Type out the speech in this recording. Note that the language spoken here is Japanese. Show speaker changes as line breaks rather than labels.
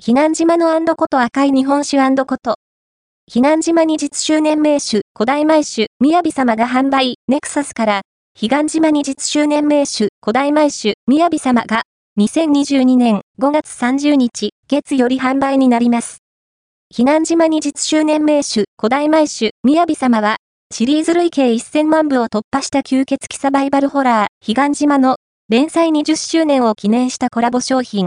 避難島のこと赤い日本酒こと。避難島に実周年名酒、古代米酒、雅様が販売、ネクサスから、彼岸島に実周年名酒、古代米酒、雅様が、2022年5月30日、月より販売になります。避難島に実周年名酒、古代米酒、雅様は、シリーズ累計1000万部を突破した吸血鬼サバイバルホラー、彼岸島の連載20周年を記念したコラボ商品。